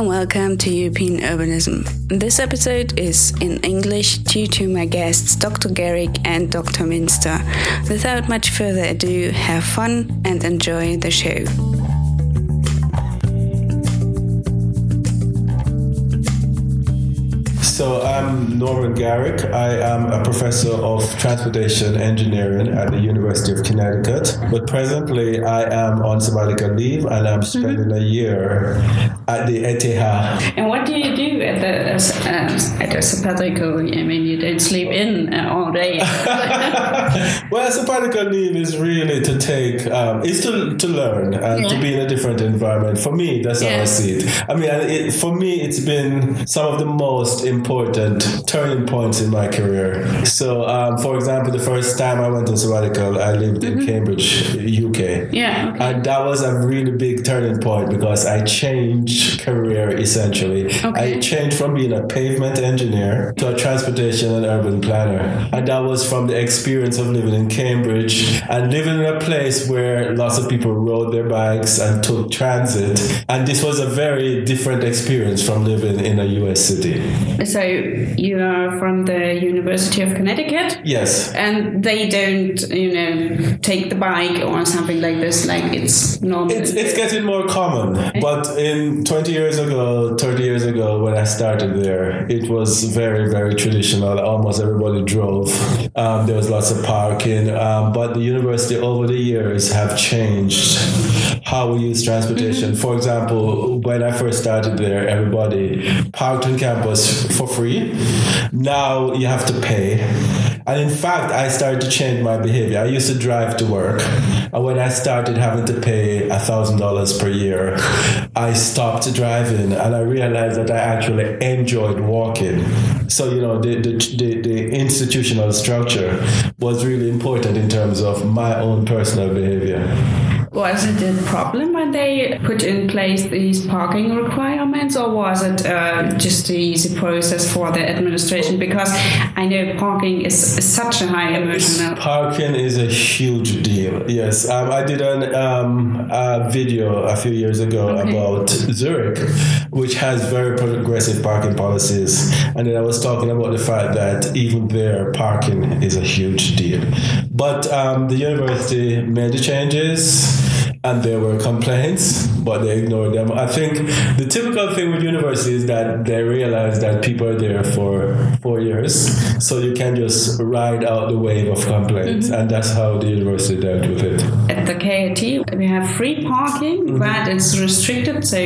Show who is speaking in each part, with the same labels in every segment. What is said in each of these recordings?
Speaker 1: and welcome to European Urbanism. This episode is in English due to my guests Dr. Garrick and Dr. Minster. Without much further ado, have fun and enjoy the show.
Speaker 2: So I'm Norman Garrick. I am a professor of transportation engineering at the University of Connecticut. But presently I am on sabbatical leave and I'm spending mm-hmm. a year at the ETH.
Speaker 1: And what do you do at the uh, at the sabbatical? I mean, you don't sleep in uh, all day.
Speaker 2: well, sabbatical leave is really to take um, is to to learn and yeah. to be in a different environment. For me, that's yeah. how I see it. I mean, it, for me, it's been some of the most important important turning points in my career. So, um, for example, the first time I went to sabbatical, I lived mm-hmm. in Cambridge, UK.
Speaker 1: Yeah. Okay.
Speaker 2: And that was a really big turning point because I changed career essentially. Okay. I changed from being a pavement engineer to a transportation and urban planner. And that was from the experience of living in Cambridge and living in a place where lots of people rode their bikes and took transit. And this was a very different experience from living in a US city.
Speaker 1: So so you are from the University of Connecticut.
Speaker 2: Yes.
Speaker 1: And they don't, you know, take the bike or something like this. Like it's normal.
Speaker 2: It's, it's getting more common. But in 20 years ago, 30 years ago, when I started there, it was very, very traditional. Almost everybody drove. Um, there was lots of parking. Um, but the university over the years have changed how we use transportation. Mm-hmm. For example, when I first started there, everybody parked on campus for free. Now you have to pay. And in fact, I started to change my behavior. I used to drive to work. And when I started having to pay $1,000 per year, I stopped driving and I realized that I actually enjoyed walking. So, you know, the, the, the, the institutional structure was really important in terms of my own personal behavior.
Speaker 1: Was it a problem when they put in place these parking requirements, or was it uh, just an easy process for the administration? Because I know parking is such a high emotional.
Speaker 2: Parking is a huge deal. Yes, um, I did an, um, a video a few years ago okay. about Zurich, which has very progressive parking policies, and then I was talking about the fact that even there, parking is a huge deal. But um, the university made the changes and there were complaints, but they ignored them. I think the typical thing with universities is that they realize that people are there for four years, so you can just ride out the wave of complaints, mm-hmm. and that's how the university dealt with it.
Speaker 1: At the KIT, we have free parking, mm-hmm. but it's restricted, so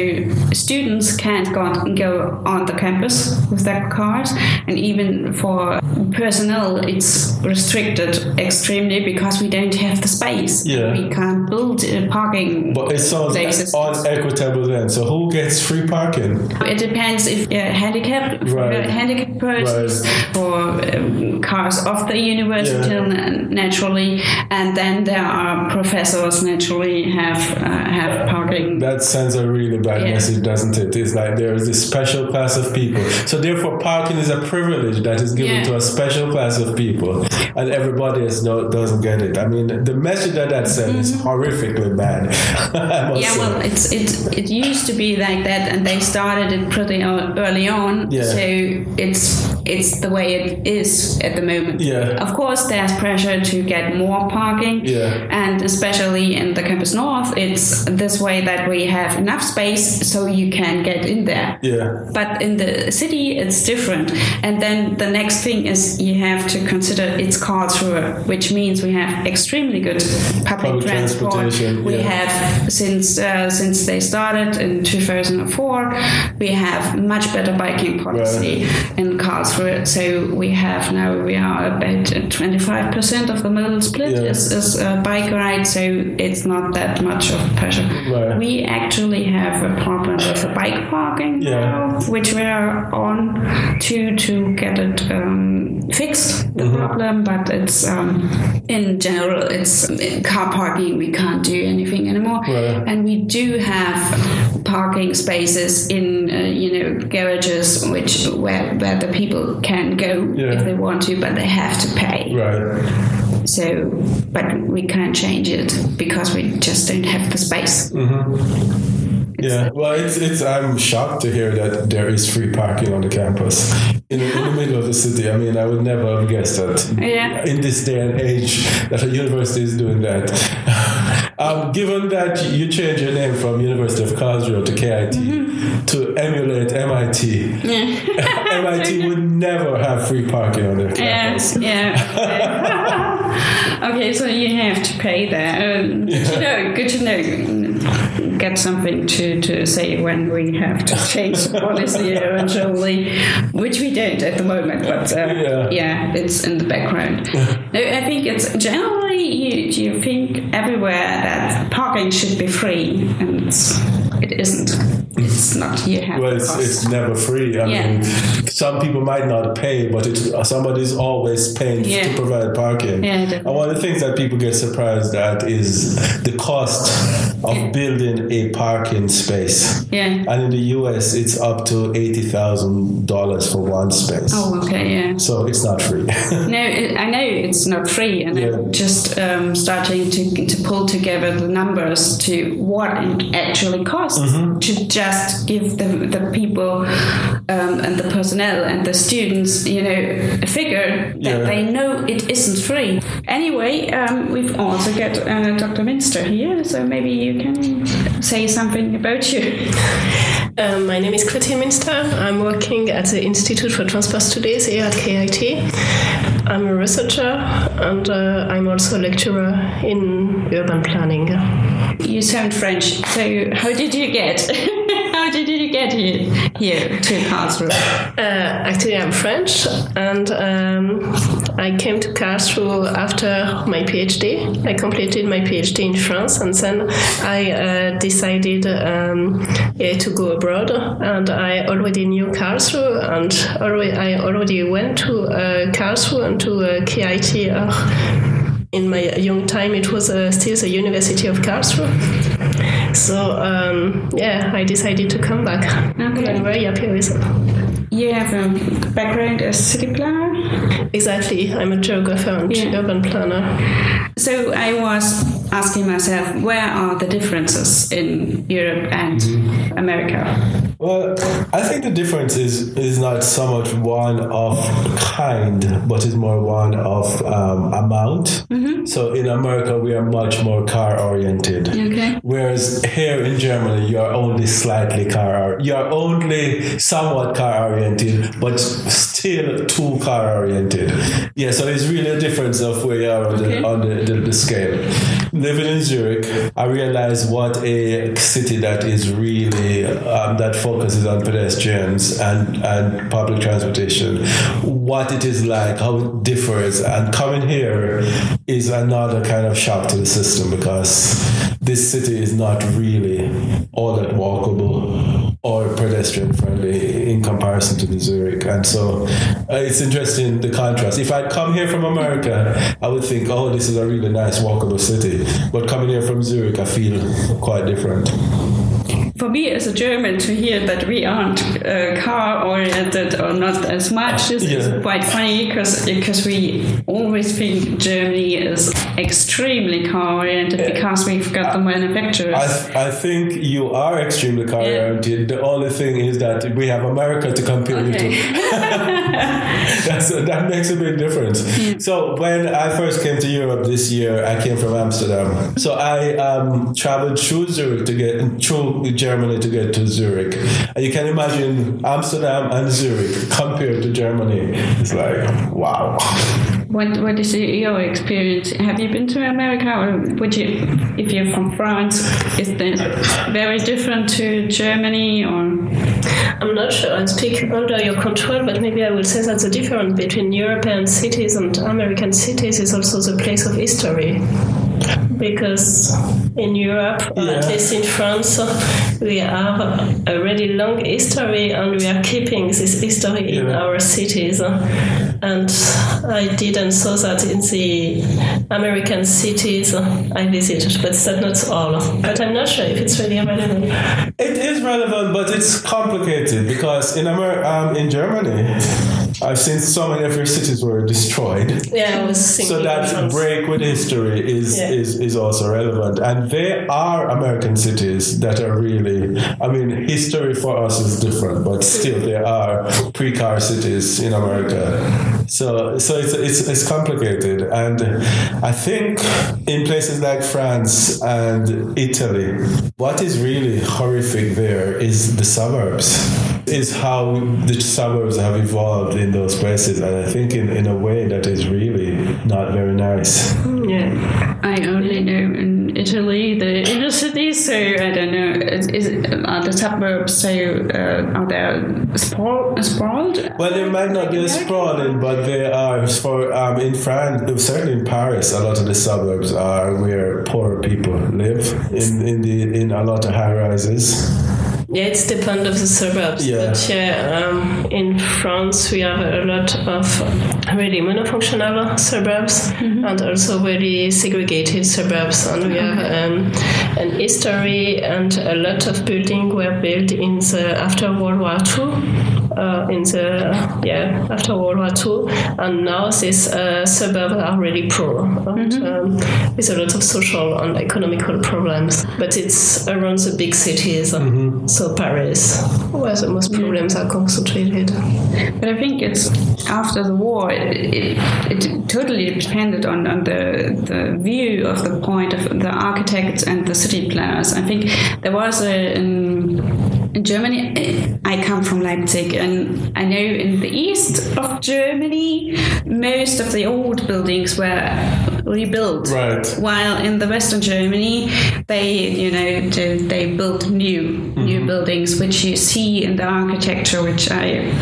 Speaker 1: students can't go, go on the campus with their cars, and even for personnel, it's restricted extremely because we don't have the space.
Speaker 2: Yeah.
Speaker 1: We can't build a park parking.
Speaker 2: But it's sounds places. unequitable then. So who gets free parking?
Speaker 1: It depends if you're handicapped, right. handicapped persons right. or um, cars of the university yeah. naturally, and then there are professors naturally have uh, have parking.
Speaker 2: That sends a really bad yeah. message, doesn't it? It's like there is this special class of people. So therefore, parking is a privilege that is given yeah. to a special class of people, and everybody else no, doesn't get it. I mean, the message that that sends mm-hmm. is horrifically bad
Speaker 1: bad. yeah, well, it's it it used to be like that, and they started it pretty early on. Yeah. So it's it's the way it is at the moment.
Speaker 2: Yeah.
Speaker 1: Of course, there's pressure to get more parking.
Speaker 2: Yeah.
Speaker 1: And especially in the campus north, it's this way that we have enough space so you can get in there.
Speaker 2: Yeah.
Speaker 1: But in the city, it's different. And then the next thing is you have to consider its culture, which means we have extremely good public, public transport. We have since uh, since they started in 2004, we have much better biking policy right. in Karlsruhe. So we have now we are about 25% of the modal split yeah. is, is bike ride, so it's not that much of pressure.
Speaker 2: Right.
Speaker 1: We actually have a problem with the bike parking yeah. now, which we are on to to get it um, fixed the mm-hmm. problem, but it's um, in general it's in car parking we can't do anything anything anymore.
Speaker 2: Right.
Speaker 1: And we do have parking spaces in uh, you know garages which where where the people can go yeah. if they want to, but they have to pay.
Speaker 2: Right.
Speaker 1: So, but we can't change it because we just don't have the space.
Speaker 2: Mm-hmm. yeah. Well, it's it's. I'm shocked to hear that there is free parking on the campus in, the, in the middle of the city. I mean, I would never have guessed that.
Speaker 1: Yeah.
Speaker 2: In this day and age, that a university is doing that. um, given that you change your name from University of Karlsruhe to KIT mm-hmm. to emulate MIT, yeah. MIT would never have free parking on their campus.
Speaker 1: Yeah. yeah. okay, so you have to pay there. Um, yeah. You know, good to know. Get something to, to say when we have to change the policy eventually, which we don't at the moment, but uh, yeah. yeah. it's in the background. no, I think it's generally you, you think everywhere that parking should be free, and it isn't. It's not. You have
Speaker 2: well it's, it's never free. I yeah. mean some people might not pay but it's somebody's always paying yeah. to provide parking.
Speaker 1: Yeah, definitely.
Speaker 2: and one of the things that people get surprised at is the cost of yeah. building a parking space.
Speaker 1: Yeah.
Speaker 2: And in the us it's up to $80000 for one space.
Speaker 1: Oh okay yeah.
Speaker 2: So it's not free.
Speaker 1: No i know it's not free and i'm just um, starting to, to pull together the numbers to what it actually costs mm-hmm. to just just give the, the people um, and the personnel and the students, you know, a figure that yeah. they know it isn't free. Anyway, um, we've also got uh, Dr. Minster here, so maybe you can say something about you.
Speaker 3: Um, my name is Clotilde Minster. I'm working at the Institute for Transport Studies here at KIT. I'm a researcher and uh, I'm also a lecturer in urban planning.
Speaker 1: You sound French, so how did you get? how did you get here, here to Karlsruhe?
Speaker 3: Uh, actually, I'm French, and um, I came to Karlsruhe after my PhD. I completed my PhD in France, and then I uh, decided um, yeah, to go abroad. And I already knew Karlsruhe, and already, I already went to uh, Karlsruhe and to uh, KIT. Uh, in my young time, it was uh, still the University of Karlsruhe. So um, yeah, I decided to come back. Okay. I'm very happy with it.
Speaker 1: You have a background as city planner?
Speaker 3: Exactly. I'm a geographer and yeah. urban planner.
Speaker 1: So I was asking myself, where are the differences in Europe and mm-hmm. America?
Speaker 2: Well, I think the difference is is not so much one of kind, but it's more one of um, amount. Mm-hmm. So in America, we are much more car oriented.
Speaker 1: Okay.
Speaker 2: Whereas here in Germany, you are only slightly car. You are only somewhat car oriented, but still too car oriented. Yeah. So it's really a difference of where you are on, okay. the, on the, the, the scale. Living in Zurich, I realized what a city that is really um, that focuses on pedestrians and, and public transportation, what it is like, how it differs. And coming here is another kind of shock to the system because this city is not really all that walkable or pedestrian friendly in comparison to Zurich. And so uh, it's interesting the contrast. If I'd come here from America, I would think, oh, this is a really nice walkable city. But coming here from Zurich, I feel quite different
Speaker 1: for me as a German to hear that we aren't uh, car oriented or not as much is, yeah. is quite funny because because we always think Germany is extremely car oriented yeah. because we've got the manufacturers.
Speaker 2: I, th- I think you are extremely car oriented. Yeah. The only thing is that we have America to compare okay. you to. That's that makes a big difference. So when I first came to Europe this year, I came from Amsterdam. So I um, traveled through Zurich to get through Germany to get to Zurich. And you can imagine Amsterdam and Zurich compared to Germany. It's like, wow.
Speaker 1: What What is your experience? Have you been to America, or would you, if you're from France, is it very different to Germany, or?
Speaker 3: I'm not sure. I speak under your control, but maybe I will say that the difference between European cities and American cities is also the place of history because in Europe, or at least in France, we have a really long history and we are keeping this history yeah. in our cities. And I didn't saw that in the American cities I visited, but that's not all. But I'm not sure if it's really relevant.
Speaker 2: It is relevant, but it's complicated because in Amer- um, in Germany I've seen so many of your cities were destroyed.
Speaker 3: Yeah, I was
Speaker 2: So that break with history is, yeah. is is also relevant, and there are American cities that are really. I mean, history for us is different, but still there are pre-car cities in America. So so it's it's, it's complicated, and I think in places like France and Italy, what is really horrific there is the suburbs is how the suburbs have evolved in those places, and I think in, in a way that is really not very nice.
Speaker 1: Yeah, I only know in Italy the inner cities, so I don't know. Is, is are the suburbs so uh, are they sprawl, sprawled?
Speaker 2: Well, they might not be sprawling, but they are. For um, in France, certainly in Paris, a lot of the suburbs are where poor people live in in the in a lot of high rises.
Speaker 3: Yeah, it's depend of the suburbs. Yeah. But yeah, um, in France we have a lot of really monofunctional suburbs mm-hmm. and also very segregated suburbs, and we have um, an history and a lot of buildings were built in the after World War II uh, in the yeah after World War II, and now these uh, suburbs are really poor and, mm-hmm. um, with a lot of social and economical problems. But it's around the big cities, mm-hmm. so Paris, where the most problems are concentrated.
Speaker 1: But I think it's after the war, it, it, it totally depended on, on the the view of the point of the architects and the city planners. I think there was a. An, in Germany, I come from Leipzig, and I know in the east of Germany, most of the old buildings were rebuilt.
Speaker 2: Right.
Speaker 1: While in the western Germany, they, you know, they built new mm-hmm. new buildings, which you see in the architecture, which I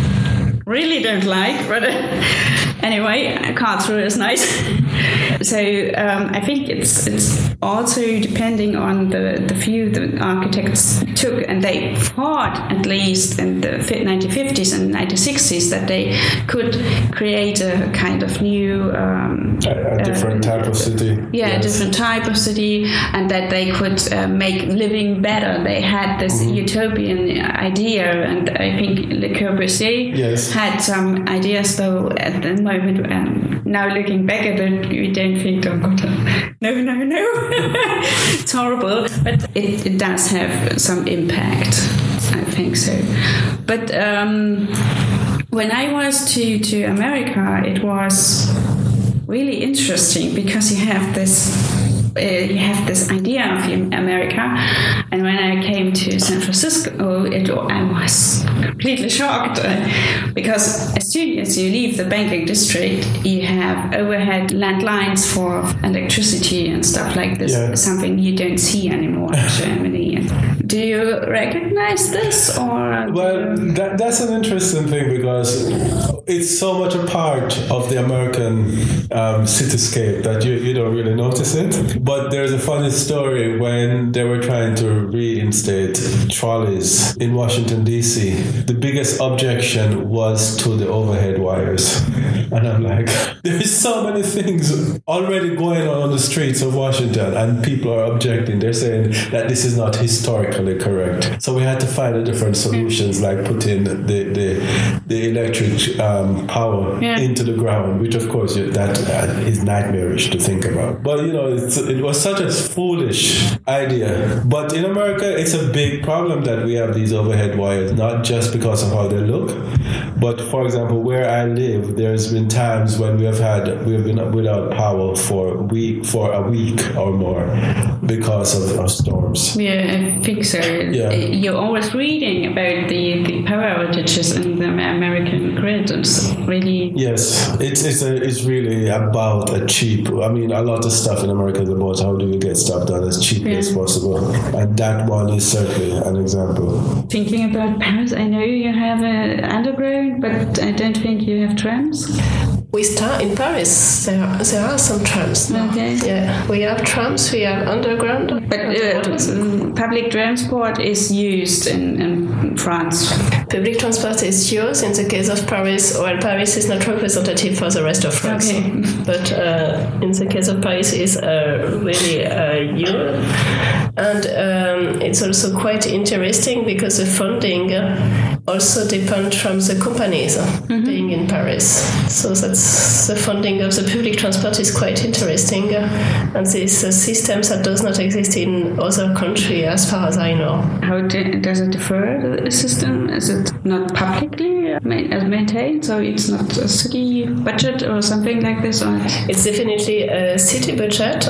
Speaker 1: really don't like. But anyway, Karlsruhe is nice. so um, I think it's it's also depending on the, the view the architects took, and they thought at least in the 1950s and 1960s that they could create a kind of new
Speaker 2: um, a, a, different uh, type of city.
Speaker 1: Yeah, yes. a different type of city, and that they could uh, make living better. They had this mm-hmm. utopian idea, and I think Le Corbusier
Speaker 2: yes.
Speaker 1: had some ideas, though at the moment. Um, now looking back at it, we don't no, no, no. it's horrible, but it, it does have some impact. I think so. But um, when I was to, to America, it was really interesting because you have this uh, you have this idea of America. And when I came to San Francisco, it, I was completely shocked uh, because as soon as you leave the banking district, you have overhead landlines for electricity and stuff like this. Yeah. Something you don't see anymore in Germany. Do you recognize this, or
Speaker 2: well, that, that's an interesting thing because it's so much a part of the American um, cityscape that you, you don't really notice it. But there's a funny story when they were trying to reinstate trolleys in Washington, D.C. The biggest objection was to the overhead wires. And I'm like, there's so many things already going on on the streets of Washington, and people are objecting. They're saying that this is not correct. So we had to find a different solutions, like putting the, the, the electric um, power yeah. into the ground, which of course that uh, is nightmarish to think about. But you know, it's it was such a foolish idea. But in America, it's a big problem that we have these overhead wires, not just because of how they look, but for example, where I live, there's been times when we have had we have been without power for a week for a week or more because of, of storms.
Speaker 1: Yeah, So. Yeah. Uh, you're always reading about the, the power outages in the American grid. It's really
Speaker 2: yes, it's it's a, it's really about a cheap. I mean, a lot of stuff in America is about how do you get stuff done as cheaply yeah. as possible, and that one is certainly an example.
Speaker 1: Thinking about Paris, I know you have an underground, but I don't think you have trams.
Speaker 3: We start in Paris. There, are, there are some trams. Now. Okay. Yeah, we have trams. We have underground.
Speaker 1: But uh, public transport is used in, in France.
Speaker 3: Public transport is yours. In the case of Paris, well, Paris is not representative for the rest of France. Okay. But uh, in the case of Paris, is uh, really uh, you. And um, it's also quite interesting because the funding also depends from the companies mm-hmm. being in Paris. So that's the funding of the public transport is quite interesting, and this uh, system that does not exist in other countries, as far as I know.
Speaker 1: How does it differ? The system is it not publicly maintained, so it's not a city budget or something like this? Or?
Speaker 3: It's definitely a city budget,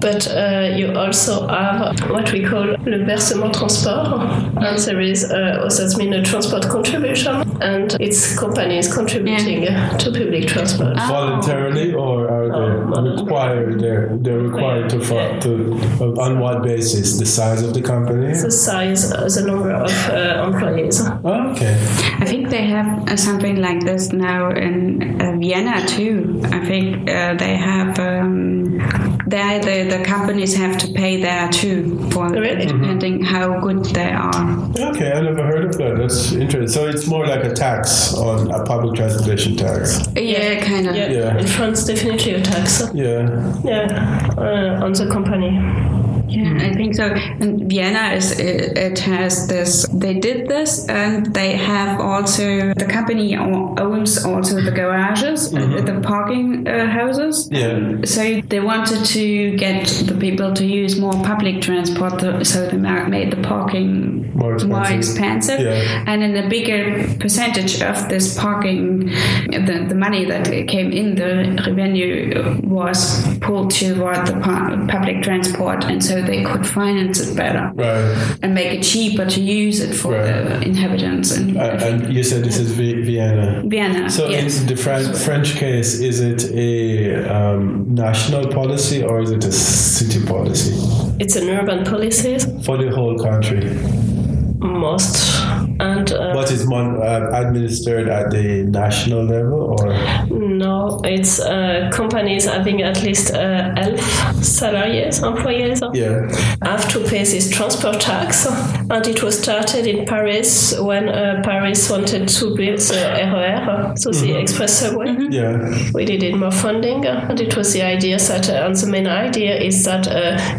Speaker 3: but uh, you also have what we call le versement transport, and there is uh, also that means a transport contribution, and it's companies contributing yeah. to public transport.
Speaker 2: Oh. Voluntarily, or are they required? They're, they're required to, yeah. to on what basis? The size of the company?
Speaker 3: The size, uh, the number of uh, employees.
Speaker 2: Oh, okay.
Speaker 1: I think they have uh, something like this now in uh, Vienna too. I think uh, they have. Um, there, the, the companies have to pay there too, for really? depending mm-hmm. how good they are.
Speaker 2: Okay, I never heard of that. That's interesting. So it's more like a tax on a public transportation tax.
Speaker 1: Yeah, kind of.
Speaker 3: Yeah. yeah. In France, definitely a tax.
Speaker 2: Yeah.
Speaker 3: Yeah, uh, on the company.
Speaker 1: Yeah, I think so. And Vienna is it, it, has this. They did this, and they have also the company owns also the garages, uh, mm-hmm. the parking uh, houses.
Speaker 2: Yeah.
Speaker 1: So they wanted to get the people to use more public transport, so they made the parking
Speaker 2: more expensive.
Speaker 1: More expensive.
Speaker 2: Yeah.
Speaker 1: And in a bigger percentage of this parking, the, the money that came in, the revenue was pulled toward the public transport, and so they could finance it better
Speaker 2: right.
Speaker 1: and make it cheaper to use it for right. the inhabitants. And,
Speaker 2: uh, and you said this is Vienna.
Speaker 1: Vienna.
Speaker 2: So
Speaker 1: yes.
Speaker 2: in the French, French case, is it a um, national policy or is it a city policy?
Speaker 3: It's an urban policy
Speaker 2: for the whole country.
Speaker 3: Most and uh,
Speaker 2: but it's mon- uh, administered at the national level or
Speaker 3: no it's uh, companies having at least uh, elf salaries employees
Speaker 2: yeah.
Speaker 3: have to pay this transport tax and it was started in Paris when uh, Paris wanted to build the RER so mm-hmm. the express subway
Speaker 2: mm-hmm. yeah
Speaker 3: we needed more funding and it was the idea that uh, and the main idea is that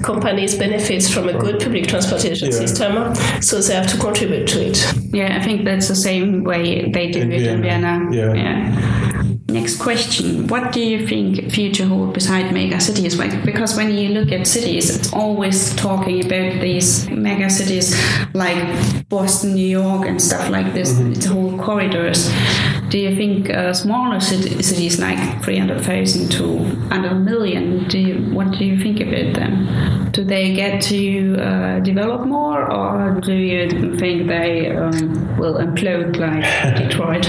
Speaker 3: companies benefits from a good public transportation yeah. system so they have to contribute to it
Speaker 1: yeah, I think that's the same way they do in it Vienna. in Vienna.
Speaker 2: Yeah. yeah.
Speaker 1: Next question. What do you think future hold beside mega cities? Because when you look at cities, it's always talking about these mega cities like Boston, New York, and stuff like this. Mm-hmm. It's whole corridors. Do you think uh, smaller cities like 300,000 to under a million, do you, what do you think about them? Do they get to uh, develop more or do you think they um, will implode like Detroit?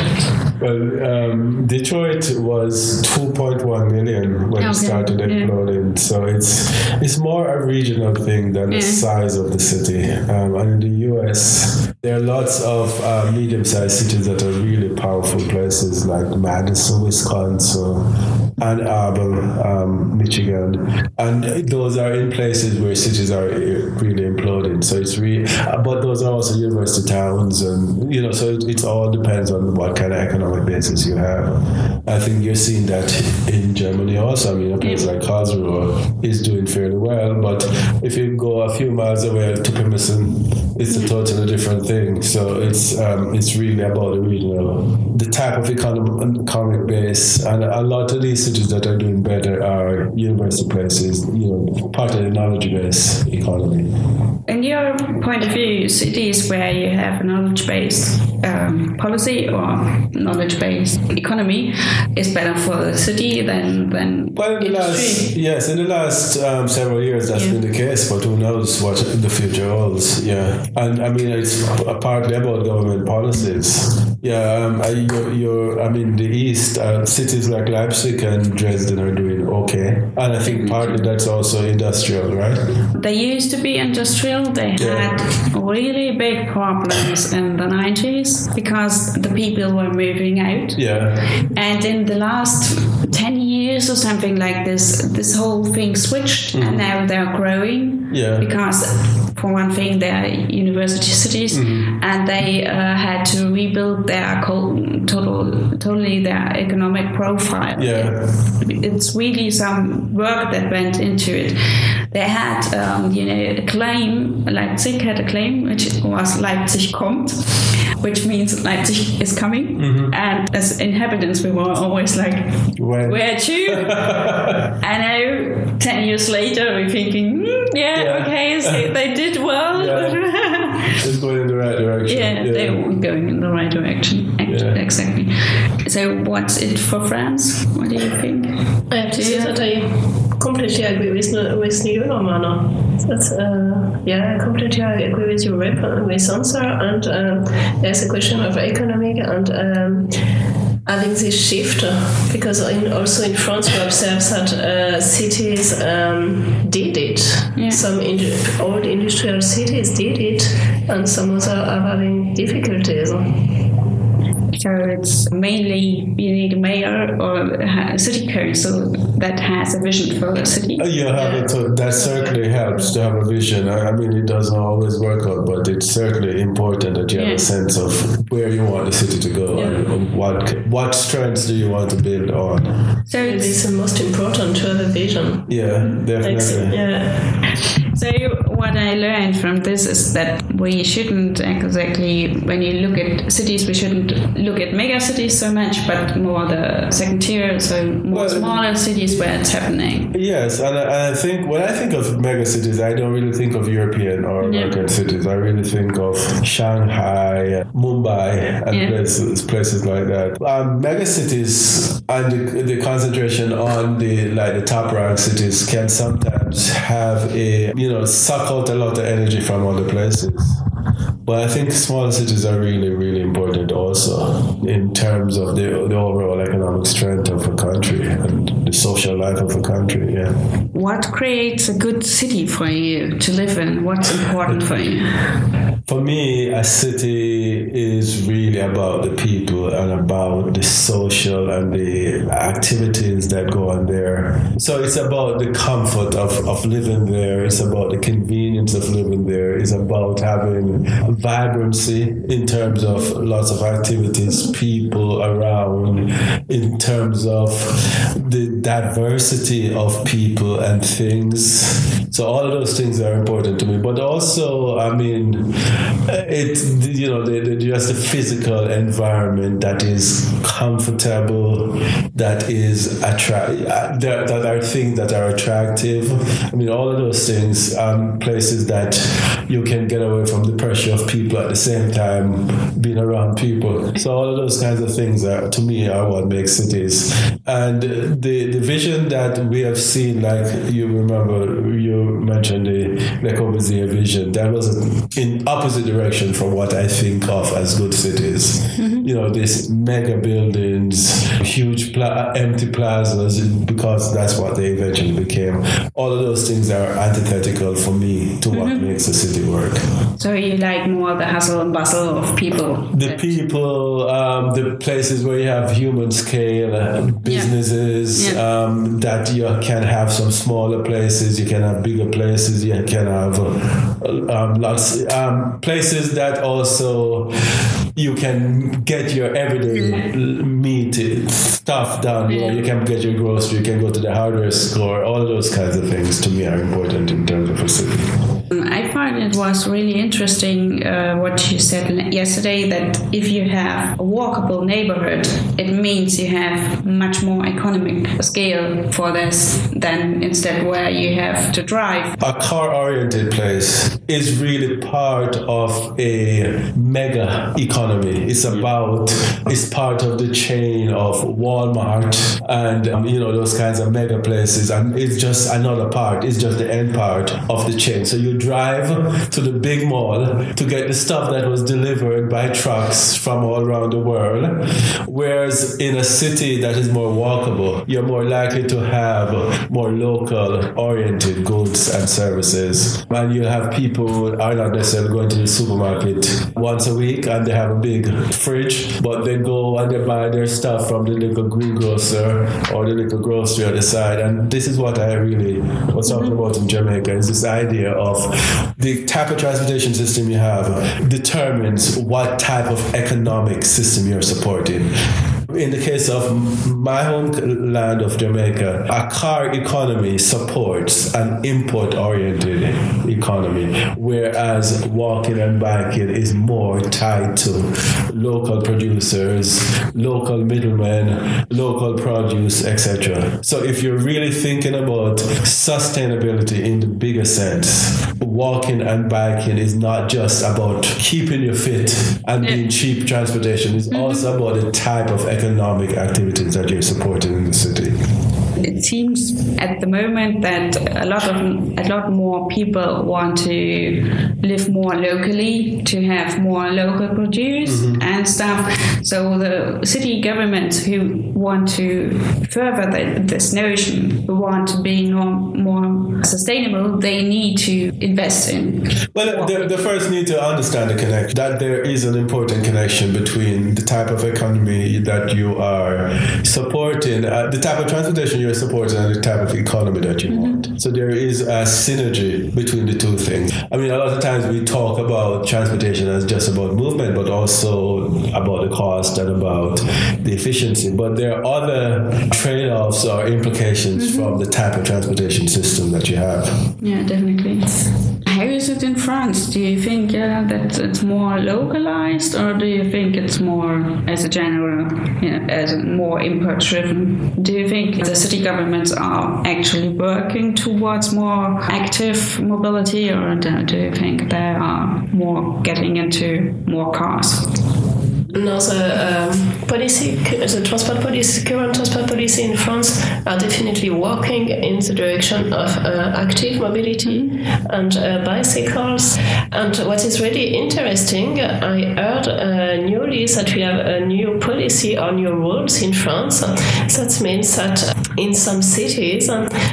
Speaker 2: Well, um, Detroit was 2.1 million when okay. it started exploding, yeah. so it's it's more a regional thing than yeah. the size of the city. Um, and in the U.S., there are lots of uh, medium-sized cities that are really powerful places, like Madison, Wisconsin, Ann Arbor, um, Michigan, and those are in places where cities are really imploding. So it's really, but those are also university towns, and you know, so it, it all depends on what kind of economic basis you have. I think you're seeing that in Germany also. I mean, a place like Karlsruhe is doing fairly well, but if you go a few miles away to Pirmasens, it's a totally different thing. So it's um, it's really about the regional, the type of economic, economic base, and a lot of these cities that are doing better are university places, you know, part of the knowledge based economy.
Speaker 1: In your point of view, cities where you have a knowledge based um, policy or knowledge based economy is better for the city than, than
Speaker 2: well, in the last, yes, in the last um, several years that's yeah. been the case, but who knows what the future holds? Yeah, and I mean it's partly about government policies. Yeah, um, I, you're, you're, I mean the east uh, cities like Leipzig and and Dresden are doing okay. And I think partly that's also industrial, right?
Speaker 1: They used to be industrial. They yeah. had really big problems in the 90s because the people were moving out.
Speaker 2: Yeah.
Speaker 1: And in the last 10 years, or something like this, this whole thing switched mm-hmm. and now they're growing.
Speaker 2: Yeah.
Speaker 1: Because for one thing, they're university cities mm-hmm. and they uh, had to rebuild their total, totally their economic profile.
Speaker 2: Yeah.
Speaker 1: It's really some work that went into it. They had, um, you know, a claim, Leipzig had a claim, which was Leipzig kommt, which means Leipzig is coming. Mm-hmm. And as inhabitants, we were always like,
Speaker 2: where,
Speaker 1: where to? and now, 10 years later, we're thinking, mm, yeah, yeah, okay, so they did well.
Speaker 2: Yeah. it's going in the right direction.
Speaker 1: Yeah, yeah. they were going in the right direction. Yeah. Exactly. So, what's it for France? What do you think?
Speaker 3: I have to say that I completely agree with, with you, Romana. That's, uh, yeah, I completely agree with your with answer. And um, there's a question of economic and um, having this shift because in, also in France we observe that uh, cities um, did it. Yeah. Some in, old industrial cities did it, and some others are having difficulties.
Speaker 1: So it's mainly you need a mayor or a city council that has a vision for the city.
Speaker 2: Uh, you have it. To, that certainly helps to have a vision. I mean, it doesn't always work out, but it's certainly important that you have a sense of where you want the city to go yeah. and what what strengths do you want to build on.
Speaker 3: So it's the most important to have a vision.
Speaker 2: Yeah, definitely.
Speaker 3: yeah.
Speaker 1: So what I learned from this is that we shouldn't exactly, when you look at cities, we shouldn't look at mega cities so much, but more the second tier, so more well, smaller cities where it's happening.
Speaker 2: Yes, and I, I, think when I think of mega cities, I don't really think of European or American yeah. cities. I really think of Shanghai, Mumbai, and yeah. places places like that. Um, mega cities and the, the concentration on the like the top ranked cities can sometimes have a you know suck a lot of energy from other places. But I think smaller cities are really, really important also in terms of the, the overall economic strength of a country and the social life of a country. Yeah.
Speaker 1: What creates a good city for you to live in? What's important for you?
Speaker 2: For me, a city is really about the people and about the social and the activities that go on there. So it's about the comfort of, of living there. It's about the convenience of living there. It's about having vibrancy in terms of lots of activities, people around, in terms of the diversity of people and things. So all of those things are important to me. But also, I mean, it's you know just the physical environment that is comfortable, that is attract, that, that are things that are attractive. I mean, all of those things, um, places that you can get away from the pressure of people at the same time being around people. So all of those kinds of things are to me are what makes cities. And the the vision that we have seen, like you remember, you mentioned the Le Corbusier vision. That was in opposite direction from what I think of as good cities. You know, these mega buildings, huge pla- empty plazas, because that's what they eventually became. All of those things are antithetical for me to mm-hmm. what makes a city work.
Speaker 1: So you like more the hustle and bustle of people?
Speaker 2: The people, um, the places where you have human scale, uh, businesses, yeah. Yeah. Um, that you can have some smaller places, you can have bigger places, you can have uh, um, lots um, places that also you can get your everyday meat stuff done. You, know, you can get your grocery, you can go to the hardware store. All those kinds of things to me are important in terms of a city.
Speaker 1: I find it was really interesting uh, what you said yesterday that if you have a walkable neighborhood, it means you have much more economic scale for this than instead where you have to drive.
Speaker 2: A car oriented place is really part of a mega economy. It's about, it's part of the chain of Walmart and, um, you know, those kinds of mega places. And it's just another part, it's just the end part of the chain. So you drive to the big mall to get the stuff that was delivered by trucks from all around the world. Whereas in a city that is more walkable, you're more likely to have more local oriented goods and services. And you have people are not necessarily going to the supermarket once a week and they have a big fridge, but they go and they buy their stuff from the little greengrocer or the little grocery on the side. And this is what I really was talking mm-hmm. about in Jamaica is this idea of the type of transportation system you have determines what type of economic system you're supporting in the case of my homeland of Jamaica, a car economy supports an import oriented economy, whereas walking and biking is more tied to local producers, local middlemen, local produce, etc. So if you're really thinking about sustainability in the bigger sense, walking and biking is not just about keeping you fit and being cheap transportation, it's mm-hmm. also about the type of economic activities that you're supporting in the city
Speaker 1: it seems at the moment that a lot of a lot more people want to live more locally, to have more local produce mm-hmm. and stuff. So the city governments who want to further the, this notion, who want to be more, more sustainable, they need to invest in.
Speaker 2: Well, the, the first need to understand the connection that there is an important connection between the type of economy that you are supporting, uh, the type of transportation you're supporting, and the type of economy that you mm-hmm. want. So there is a synergy between the two things. I mean, a lot of times we talk about transportation as just about movement, but also about the cost and about the efficiency. But there are other trade-offs or implications mm-hmm. from the type of transportation system that you have.
Speaker 1: Yeah, definitely. It in France? Do you think uh, that it's more localized, or do you think it's more as a general, you know, as more import driven? Do you think the city governments are actually working towards more active mobility, or do you think they are more getting into more cars?
Speaker 3: No, the um, policy, the transport policy, current transport policy in France are definitely working in the direction of uh, active mobility and uh, bicycles. And what is really interesting, I heard uh, newly that we have a new policy or new rules in France. That means that in some cities,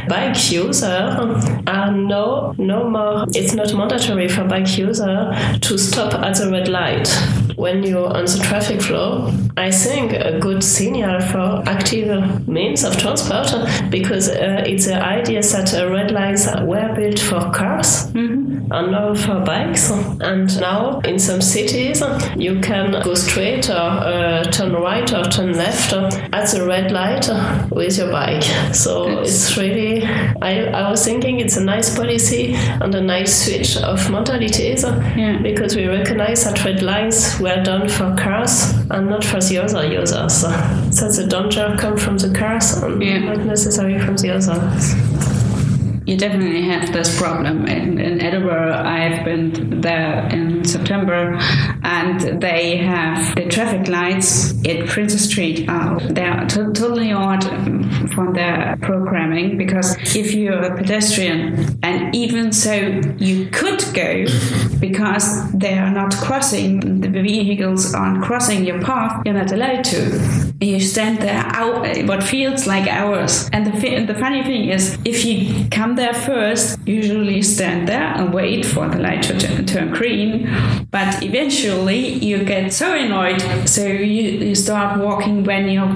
Speaker 3: bike users are no no more. It's not mandatory for bike users to stop at the red light when you're on the traffic flow, I think a good signal for active means of transport because uh, it's the idea that uh, red lines were built for cars mm-hmm. and not for bikes. And now in some cities, you can go straight or uh, turn right or turn left at the red light with your bike. So it's really, I, I was thinking it's a nice policy and a nice switch of mentalities yeah. because we recognize that red lines were done for cars and not for the other users. So the danger come from the cars and yeah. not necessarily from the others
Speaker 1: you definitely have this problem in, in Edinburgh. I've been there in September, and they have the traffic lights at Princes Street. Uh, they're t- totally odd from their programming because if you're a pedestrian, and even so, you could go because they are not crossing the vehicles aren't crossing your path. You're not allowed to. You stand there out what feels like hours. And the the funny thing is, if you come there first, usually stand there and wait for the light to turn green. But eventually you get so annoyed, so you, you start walking when your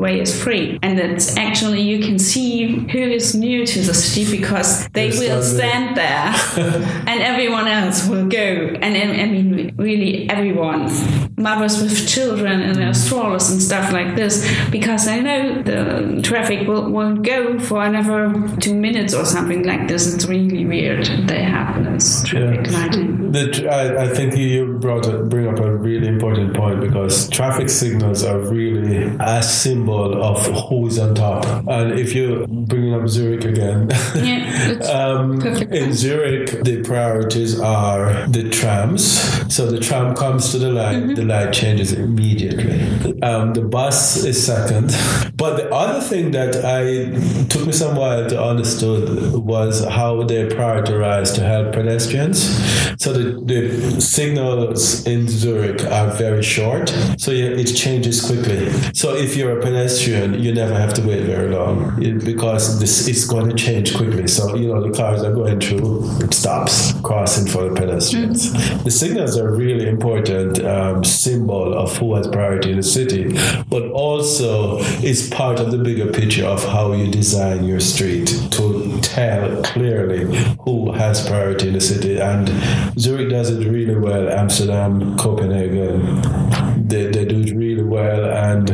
Speaker 1: way is free. And it's actually, you can see who is new to the city because they will stand there and everyone else will go. And I mean, really everyone, mothers with children and their strollers and stuff like this, because I know the traffic will, won't go for another two minutes or something like this. It's really weird. They happen. this traffic yeah. lighting.
Speaker 2: The, I, I, think you brought a, bring up a really important point because traffic signals are really a symbol of who's on top. And if you bring up Zurich again, yeah, um, in Zurich, the priorities are the trams. So the tram comes to the light, mm-hmm. the light changes immediately. Um, the bus is second. But the other thing that I took me some while to understand was how they prioritize to help pedestrians. So the, the signals in Zurich are very short, so it changes quickly. So if you're a pedestrian, you never have to wait very long because this is going to change quickly. So you know the cars are going through, it stops crossing for the pedestrians. Mm-hmm. The signals are really important um, symbol of who has priority in the city, but also it's part of the bigger picture of how you design your street to tell clearly who has priority in the city. And Zurich does it really well. Amsterdam, Copenhagen, they, they do it really well. And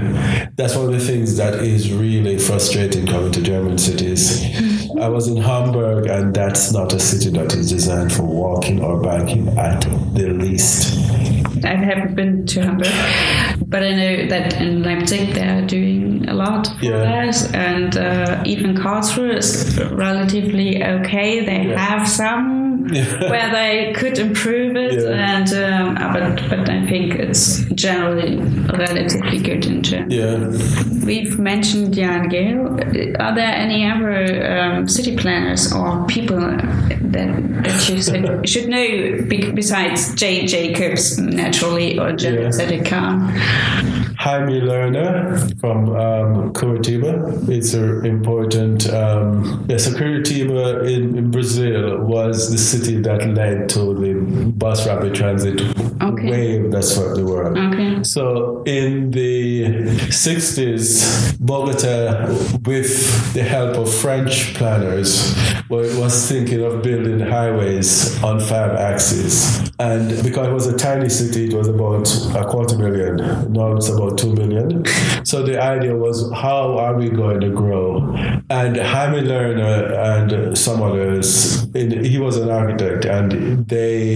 Speaker 2: that's one of the things that is really frustrating coming to German cities. Mm-hmm. I was in Hamburg, and that's not a city that is designed for walking or biking at the least.
Speaker 1: I haven't been to Hamburg, but I know that in Leipzig they are doing a lot for yeah. that, and uh, even Karlsruhe is relatively okay. They yeah. have some yeah. where they could improve it, and um, but but I think it's generally relatively good in general.
Speaker 2: Yeah,
Speaker 1: we've mentioned Jan Gehl. Are there any other um, city planners or people that that you should, should know besides Jane Jacobs? naturally or genetically yeah. can.
Speaker 2: Jaime Lerner from um, Curitiba. It's an important. Um, yes, Curitiba in, in, Brazil was the city that led to the bus rapid transit okay. wave that swept the world.
Speaker 1: Okay.
Speaker 2: So in the 60s, Bogota, with the help of French planners, was thinking of building highways on five axes. And because it was a tiny city, it was about a quarter million. Now it's about 2 million. So the idea was, how are we going to grow? And Jaime Lerner and some others, he was an architect, and they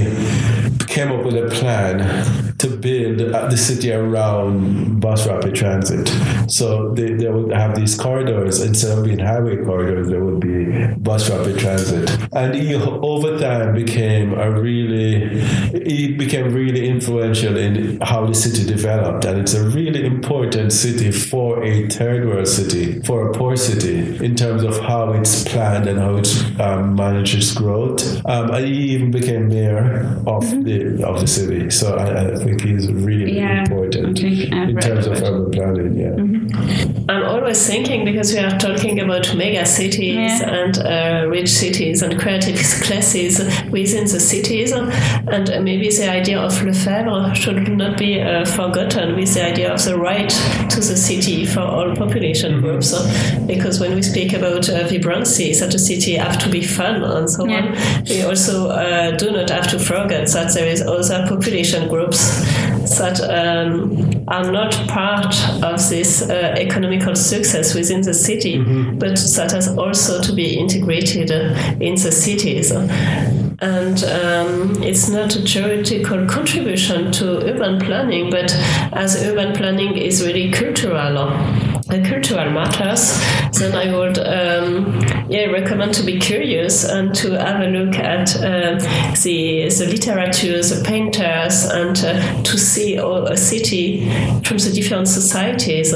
Speaker 2: came up with a plan to build the city around bus rapid transit. So they, they would have these corridors, instead of being highway corridors, there would be bus rapid transit. And he, over time, became a really, he became really influential in how the city developed. And it's a really important city for a third world city, for a poor city, in terms of how it's planned and how it um, manages growth. Um, and he even became mayor of mm-hmm. the of the city. So I, I think he's really yeah, important in terms of urban planning. Yeah.
Speaker 3: Mm-hmm. I'm always thinking because we are talking about mega cities yeah. and uh, rich cities and creative classes within the cities, and maybe the idea of Lefebvre should not be uh, forgotten with the idea of the right to the city for all population mm-hmm. groups. Because when we speak about uh, vibrancy, such a city have to be fun and so yeah. on, we also uh, do not have to forget that there is other population groups that um, are not part of this uh, economical success within the city, mm-hmm. but that has also to be integrated in the cities. And um, it's not a theoretical contribution to urban planning, but as urban planning is really cultural the cultural matters, then I would um, yeah recommend to be curious and to have a look at uh, the the literature, the painters, and uh, to see a city from the different societies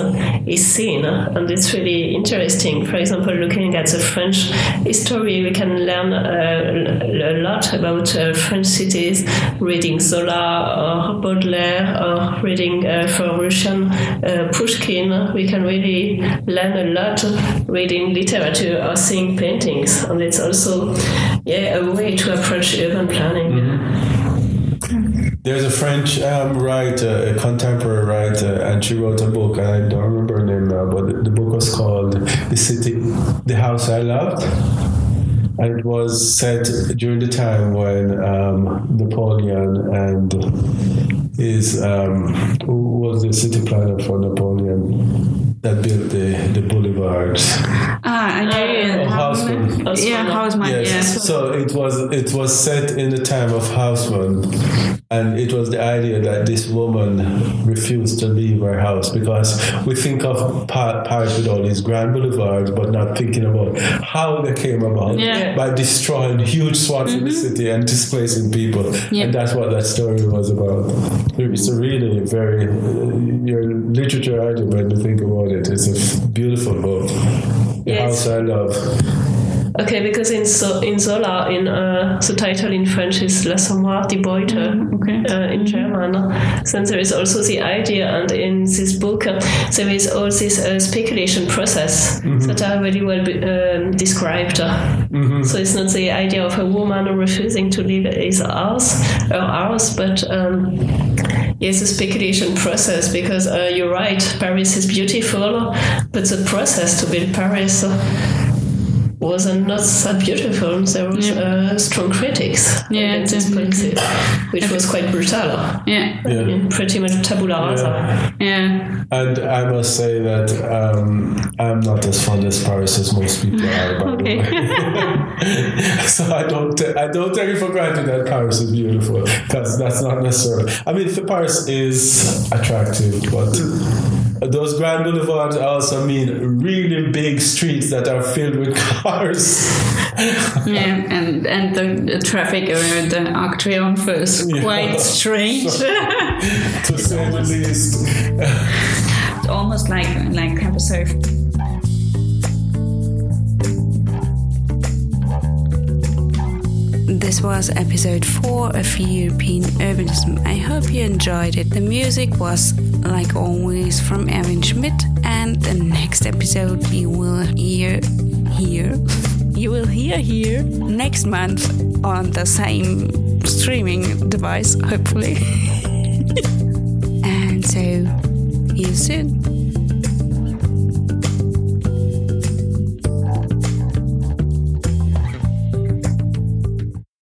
Speaker 3: is seen, and it's really interesting. For example, looking at the French history, we can learn uh, a lot about uh, French cities, reading Zola or Baudelaire, or reading uh, for Russian uh, Pushkin. We can really really learn a lot reading literature or seeing paintings, and it's also yeah a way to approach urban planning.
Speaker 2: Mm-hmm. There's a French um, writer, a contemporary writer, and she wrote a book, I don't remember her name now, but the, the book was called "The City, the House I Loved." and it was set during the time when um, Napoleon and his um, who was the city planner for Napoleon that built the, the boulevards.
Speaker 1: Ah, I know.
Speaker 2: Oh, Haussmann.
Speaker 1: Yeah, Haussmann. Yes.
Speaker 2: yes. So it was it was set in the time of Haussmann, and it was the idea that this woman refused to leave her house because we think of Paris with all these grand boulevards, but not thinking about how they came about
Speaker 1: yeah.
Speaker 2: by destroying huge swaths mm-hmm. of the city and displacing people, yeah. and that's what that story was about. It's a really very uh, your literature item when you think about it. It's a beautiful book. The yes. House I Love.
Speaker 3: Okay, because in so, in Zola, in uh, the title in French is La L'Assommoir die Beute
Speaker 1: mm, okay.
Speaker 3: uh, in German. Then there is also the idea, and in this book uh, there is all this uh, speculation process mm-hmm. that are very well be, um, described. Mm-hmm. So it's not the idea of a woman refusing to leave his house, her house, but um, yes, the speculation process. Because uh, you're right, Paris is beautiful, but the process to build Paris was not that beautiful. There was yeah. uh, strong critics
Speaker 1: yeah,
Speaker 3: against this policy, which was quite brutal.
Speaker 1: Yeah,
Speaker 3: yeah. pretty much tabula
Speaker 1: rasa. Yeah.
Speaker 2: And I must say that um, I'm not as fond as Paris as most people are. By okay. the way. so I don't t- I don't take it for granted that Paris is beautiful because that's not necessarily. I mean, Paris is attractive, but those grand boulevards also mean really big streets that are filled with cars.
Speaker 1: yeah, and and the, the traffic around the Arc Triomphe is yeah. quite strange.
Speaker 2: So, to say the least.
Speaker 1: almost like like Campus This was episode 4 of European Urbanism. I hope you enjoyed it. The music was, like always, from Erwin Schmidt, and the next episode you will hear here. You will hear here next month on the same streaming device, hopefully. and so, see you soon.